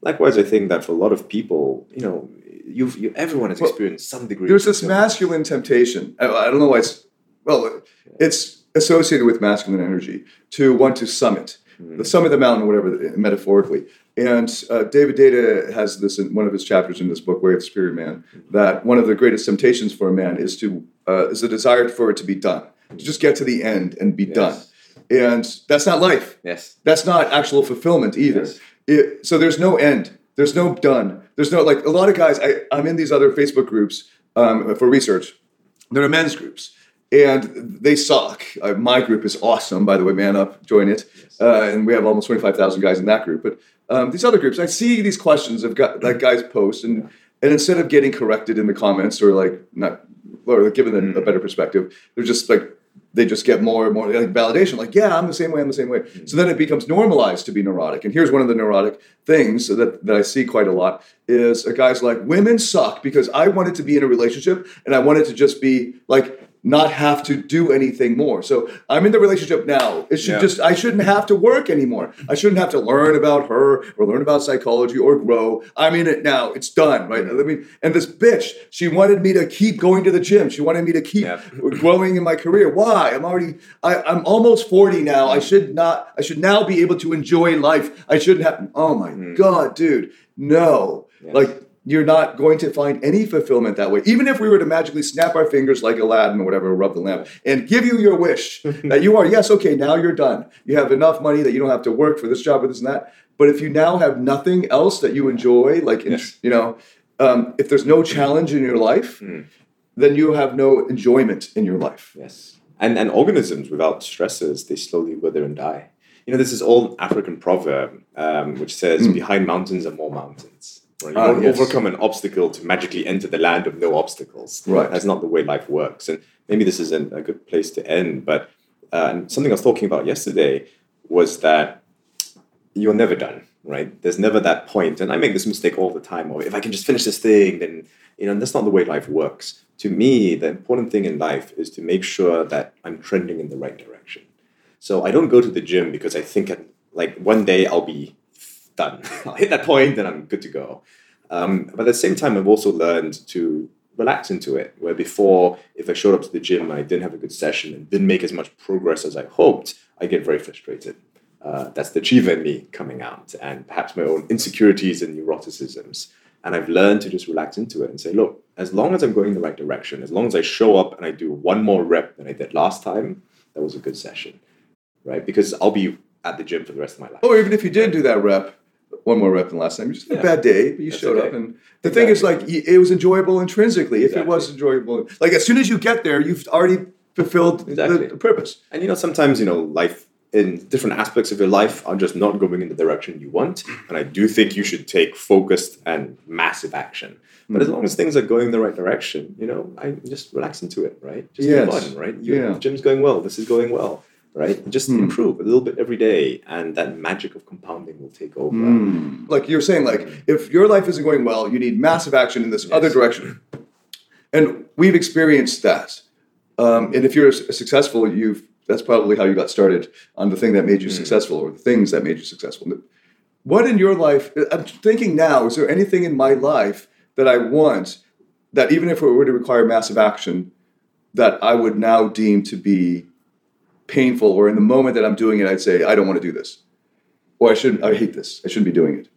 Likewise, I think that for a lot of people, you know, you've you, everyone has Well, experienced some degree. There's this masculine temptation. I, I don't know why it's well. It's associated with masculine energy to want to summit, Hmm. the summit of the mountain, whatever, metaphorically. And uh, David Deida has this in one of his chapters in this book, Way of the Superior Man, that one of the greatest temptations for a man is to uh, is the desire for it to be done, to just get to the end and be Yes. done. And that's not life. Yes. That's not actual fulfillment either. Yes. It, so there's no end. There's no done. There's no like a lot of guys. I, I'm in these other Facebook groups um, for research. There are men's groups, and they suck. Uh, my group is awesome, by the way. Man up, join it. Yes. Uh, and we have almost 25,000 guys in that group. But um, these other groups, I see these questions of got, that guys post, and and instead of getting corrected in the comments or like not or like given a, a better perspective, they're just like they just get more and more like validation. Like, yeah, I'm the same way. I'm the same way. Mm-hmm. So then it becomes normalized to be neurotic. And here's one of the neurotic things that, that I see quite a lot is a guy's like, women suck because I wanted to be in a relationship and I wanted to just be like not have to do anything more. So I'm in the relationship now. It should Yeah. just I shouldn't have to work anymore. I shouldn't have to learn about her or learn about psychology or grow. I'm in it now. It's done, right? I mean, and this bitch, she wanted me to keep going to the gym. She wanted me to keep Yep. growing in my career. Why? I'm already I, I'm almost 40 now. I should not I should now be able to enjoy life. I shouldn't have oh my mm. god, dude. No. Yes. Like you're not going to find any fulfillment that way. Even if we were to magically snap our fingers like Aladdin or whatever, rub the lamp, and give you your wish that you are, yes, okay, now you're done. You have enough money that you don't have to work for this job or this and that. But if you now have nothing else that you enjoy, like, Yes. you know, um, if there's no challenge in your life, Mm. then you have no enjoyment in your life. Yes. And and organisms without stresses, they slowly wither and die. You know, this is old African proverb um, which says, "Behind mountains are more mountains." Right? You. Ah, don't yes. overcome an obstacle to magically enter the land of no obstacles. Right. That's not the way life works. And maybe this isn't a good place to end. But uh, and something I was talking about yesterday was that you're never done, right? There's never that point. point, and I make this mistake all the time. Of if I can just finish this thing, then you know that's not the way life works. To me, the important thing in life is to make sure that I'm trending in the right direction. So I don't go to the gym because I think like one day I'll be done. I'll hit that point, and I'm good to go. Um, but at the same time, I've also learned to relax into it. Where before, if I showed up to the gym and I didn't have a good session and didn't make as much progress as I hoped, I get very frustrated. Uh, that's the achiever in me coming out, and perhaps my own insecurities and neuroticisms. And I've learned to just relax into it and say, look, as long as I'm going in the right direction, as long as I show up and I do one more rep than I did last time, that was a good session, right? Because I'll be at the gym for the rest of my life. Or even if you did do that rep, one more rep than last time, you just had a bad day, but you That's showed okay. up. And the thing is, like, it was enjoyable intrinsically. If it was enjoyable, like as soon as you get there, you've already fulfilled the- Exactly. the, purpose. And you know, sometimes you know, life in different aspects of your life are just not going in the direction you want. And I do think you should take focused and massive action. But hmm. as long as things are going in the right direction, you know, I just relax into it, right? Just Yes. move on, right? You, Yeah. The gym's going well. This is going well, right? Just Hmm. improve a little bit every day, and that magic of compounding will take over. Like you're saying, like if your life isn't going well, you need massive action in this Yes. other direction. And we've experienced that. Um, and if you're successful, you've that's probably how you got started on the thing that made you successful, or the things that made you successful. What in your life? I'm thinking now. Is there anything in my life that I want that, even if it were to require massive action, that I would now deem to be painful, or in the moment that I'm doing it, I'd say, I don't want to do this, or I shouldn't. I hate this. I shouldn't be doing it.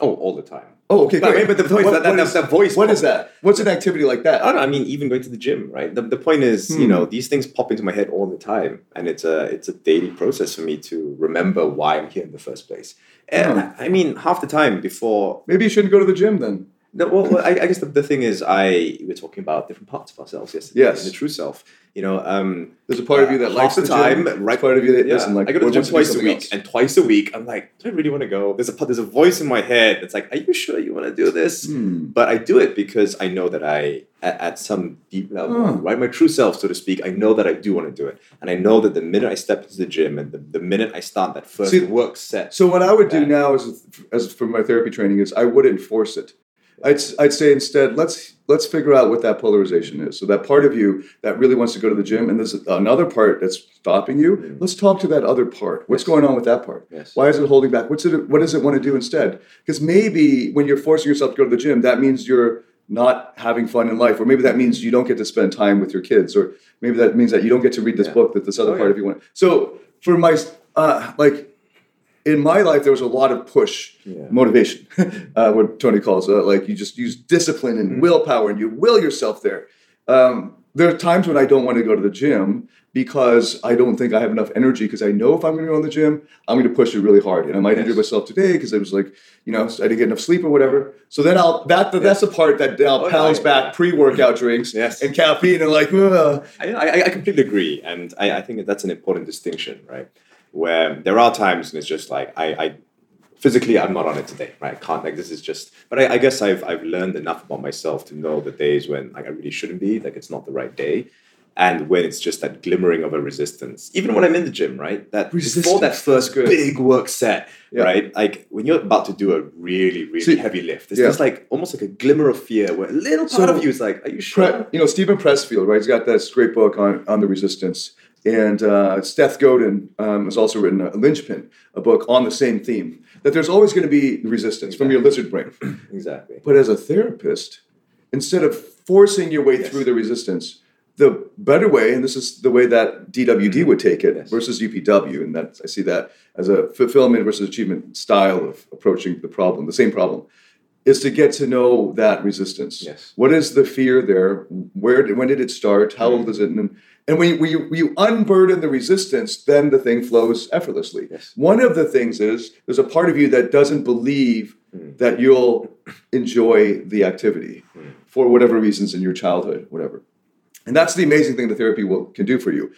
Oh, all the time. Oh, okay. But- but the voice- What- that- that- what is- that voice What is pop- that? What's an activity like that? I don't know. I mean, even going to the gym, right? The, the point is, you Hmm. know, these things pop into my head all the time, and it's a it's a daily process for me to remember why I'm here in the first place. And Oh. I mean, half the time before. Maybe you shouldn't go to the gym then. No, well, I, I guess the, the thing is, I we are talking about different parts of ourselves yesterday. Yes. the true self. You know, um, There's a part of you that likes the the time, gym. Right? part of you that yeah, doesn't like. I go to the gym twice a week, else. and twice a week, I'm like, do I really want to go? There's a there's a voice in my head that's like, are you sure you want to do this? Hmm. But I do it because I know that I, at, at some deep level, Huh. right, my true self, so to speak, I know that I do want to do it, and I know that the minute I step into the gym and the, the minute I start that first See, work set, So what I would do now, as as for my therapy training, is I wouldn't force it. I'd, I'd say instead, let's let's figure out what that polarization is. So that part of you that really wants to go to the gym, and there's another part that's stopping you. Mm. Let's talk to that other part. What's going on with that part? Yes. Why is it holding back? What's it? What does it want to do instead? Because maybe when you're forcing yourself to go to the gym, that means you're not having fun in life, or maybe that means you don't get to spend time with your kids, or maybe that means that you don't get to read this Yeah. book that this other Oh, part yeah. of you want. So for my uh, like in my life, there was a lot of push Yeah. motivation, uh, what Tony calls uh, like you just use discipline and Mm-hmm. willpower and you will yourself there. Um, there are times when I don't want to go to the gym because I don't think I have enough energy because I know if I'm going to go in the gym, I'm going to push it really hard and I might injure myself today because I was like, you know, I didn't get enough sleep or whatever. So then I'll that that's the part that now Oh, pounds back pre-workout drinks Yes. and caffeine and like, "Ugh." I, I, I completely agree, and I, I think that that's an important distinction, right? Where there are times and it's just like I, I physically I'm not on it today, right? I can't like this is just. But I, I guess I've I've learned enough about myself to know the days when like I really shouldn't be, like it's not the right day, and when it's just that glimmering of a resistance. Even when I'm in the gym, right? That before that first good. big work set, Yeah. right? Like when you're about to do a really really See, heavy lift, there's yeah. just like almost like a glimmer of fear where a little part So- of you is like, are you sure? Pre- you know, Steven Pressfield, right? He's got this great book on, on the resistance. And uh, Seth Godin um, has also written a Linchpin, a book on the same theme. That there's always going to be resistance from your lizard brain. exactly. But as a therapist, instead of forcing your way Yes. through the resistance, the better way, and this is the way that DWD would take it Yes. versus UPW, and that I see that as a fulfillment versus achievement style of approaching the problem, the same problem, is to get to know that resistance. Yes. What is the fear there? Where did, when did it start? How old is it? And, and when, you, when, you, when you unburden the resistance, then the thing flows effortlessly. Yes. One of the things is there's a part of you that doesn't believe Mm. that you'll enjoy the activity for whatever reasons in your childhood, whatever. And that's the amazing thing that therapy will, can do for you.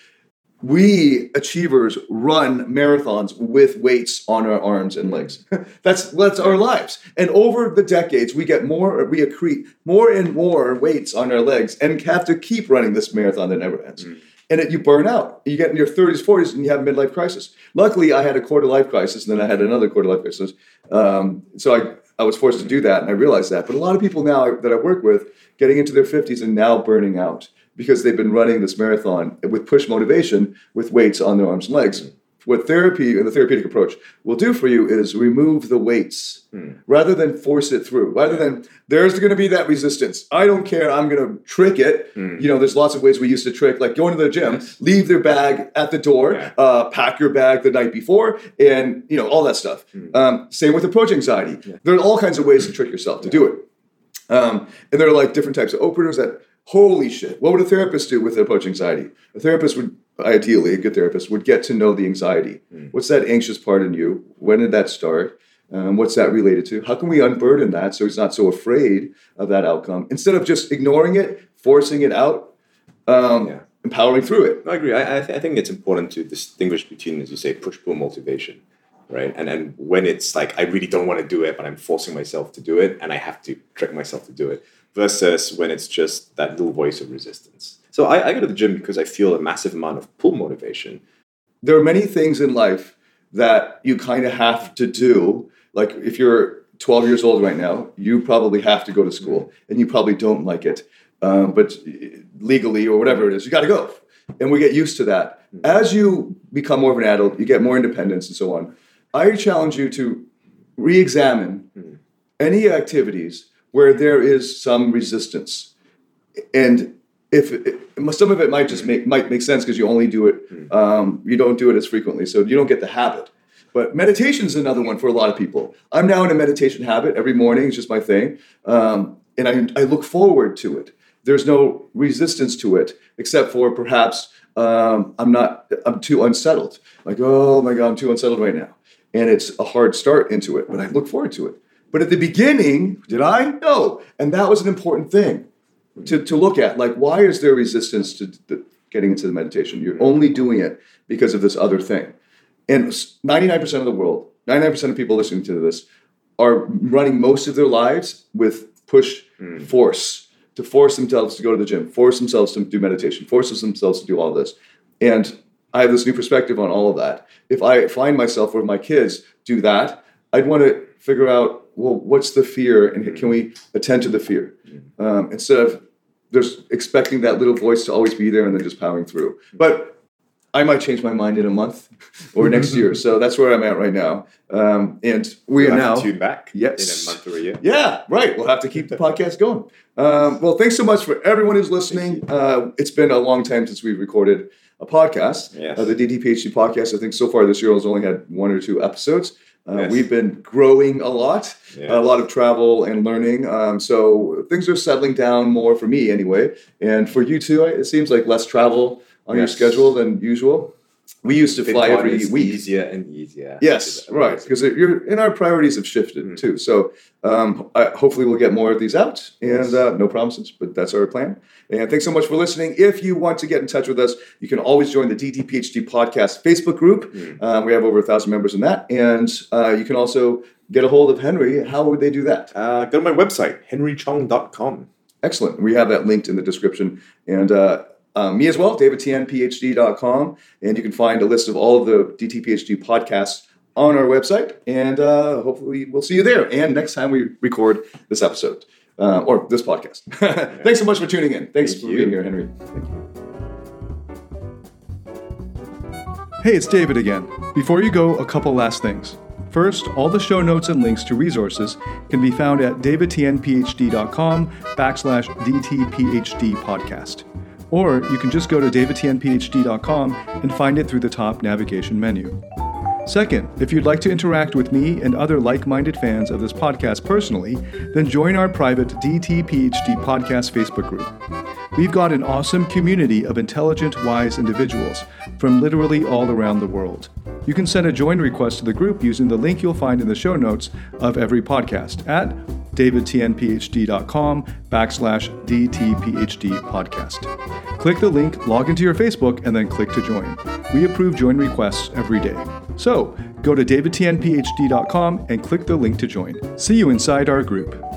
We achievers run marathons with weights on our arms and legs. that's that's our lives. And over the decades, we get more, we accrete more and more weights on our legs, and have to keep running this marathon that never ends. And it, you burn out. You get in your 30s, 40s, and you have a midlife crisis. Luckily, I had a quarter life crisis, and then I had another quarter life crisis. Um, so I, I was forced to do that, and I realized that. But a lot of people now that I work with, getting into their 50s and now burning out because they've been running this marathon with push motivation with weights on their arms and legs. What therapy and the therapeutic approach will do for you is remove the weights rather than force it through. Rather than there's going to be that resistance. I don't care. I'm going to trick it. You know, there's lots of ways we used to trick, like going to the gym, leave their bag at the door, Yeah. uh, pack your bag the night before, and you know all that stuff. Um, same with approach anxiety. There are all kinds of ways to trick yourself to do it. Um, and there are like different types of openers that, holy shit, what would a therapist do with approach anxiety? A therapist would, ideally, a good therapist would get to know the anxiety. What's that anxious part in you? When did that start? Um, what's that related to? How can we unburden that so he's not so afraid of that outcome instead of just ignoring it, forcing it out, um, Yeah. empowering through it? I agree. I, I, th- I think it's important to distinguish between, as you say, push pull motivation, right? And and when it's like I really don't want to do it, but I'm forcing myself to do it, and I have to trick myself to do it, versus when it's just that little voice of resistance. So I, I go to the gym because I feel a massive amount of pull motivation. there are many things in life that you kind of have to do. Like if you're 12 years old right now, you probably have to go to school and you probably don't like it. Um, but legally or whatever it is, you got to go. And we get used to that. As you become more of an adult, you get more independence and so on. I challenge you to re examine any activities where there is some resistance. And if it, some of it might just make might make sense because you only do it, um, you don't do it as frequently, so you don't get the habit. But meditation is another one for a lot of people. I'm now in a meditation habit every morning; it's just my thing, um, and I, I look forward to it. There's no resistance to it, except for perhaps um, I'm not I'm too unsettled. Like oh my god, I'm too unsettled right now, and it's a hard start into it. But I look forward to it. But at the beginning, did I? No, and that was an important thing to, to look at. Like why is there resistance to the, getting into the meditation? You're only doing it because of this other thing. And 99% of the world 99% of people listening to this are running most of their lives with push hmm. force to force themselves to go to the gym force themselves to do meditation force themselves to do all this. And i have this new perspective on all of that. If i find myself where my kids do that i'd want to figure out well what's the fear and can we attend to the fear um, instead of there's expecting that little voice to always be there and then just powering through. But I might change my mind in a month or next year. So that's where I'm at right now. Um, and we We'll are now. tune back Yes. in a month or a year. Yeah, right. We'll have to keep the podcast going. Um, well, thanks so much for everyone who's listening. Uh, it's been a long time since we've recorded a podcast. Yes. Uh, the DTPHD podcast, I think so far this year has only had one or two episodes. Uh, Yes. We've been growing a lot, Yes. a lot of travel and learning. Um, so things are settling down more for me anyway. And for you too, it seems like less travel on your schedule than usual. We used to fly Bitcoin every week. easier and easier. Yes, right. Because you're and our priorities have shifted Mm. too. So um, I, hopefully we'll get more of these out. And uh, no promises, but that's our plan. And thanks so much for listening. If you want to get in touch with us, you can always join the DTPHD podcast Facebook group. Mm. Um, we have over a thousand members in that, and uh, you can also get a hold of Henry. How would they do that? Uh, go to my website, henrychong.com. Excellent. We have that linked in the description. And uh, uh, me as well, davidtianphd.com. And you can find a list of all of the DTPHD podcasts on our website. And uh, hopefully we'll see you there. And next time we record this episode uh, or this podcast. Thanks so much for tuning in. Thanks Thank for you. being here, Henry. Hey, it's David again. Before you go, a couple last things. First, all the show notes and links to resources can be found at davidtianphd.com backslash dtphd podcast. Or you can just go to davidtianphd.com and find it through the top navigation menu. Second, if you'd like to interact with me and other like minded fans of this podcast personally, then join our private DTPHD podcast Facebook group. We've got an awesome community of intelligent, wise individuals from literally all around the world. You can send a join request to the group using the link you'll find in the show notes of every podcast at davidtianphd.com backslash DTPHD. Click the link, log into your Facebook, and then click to join. We approve join requests every day. So go to davidtianphd.com and click the link to join. See you inside our group.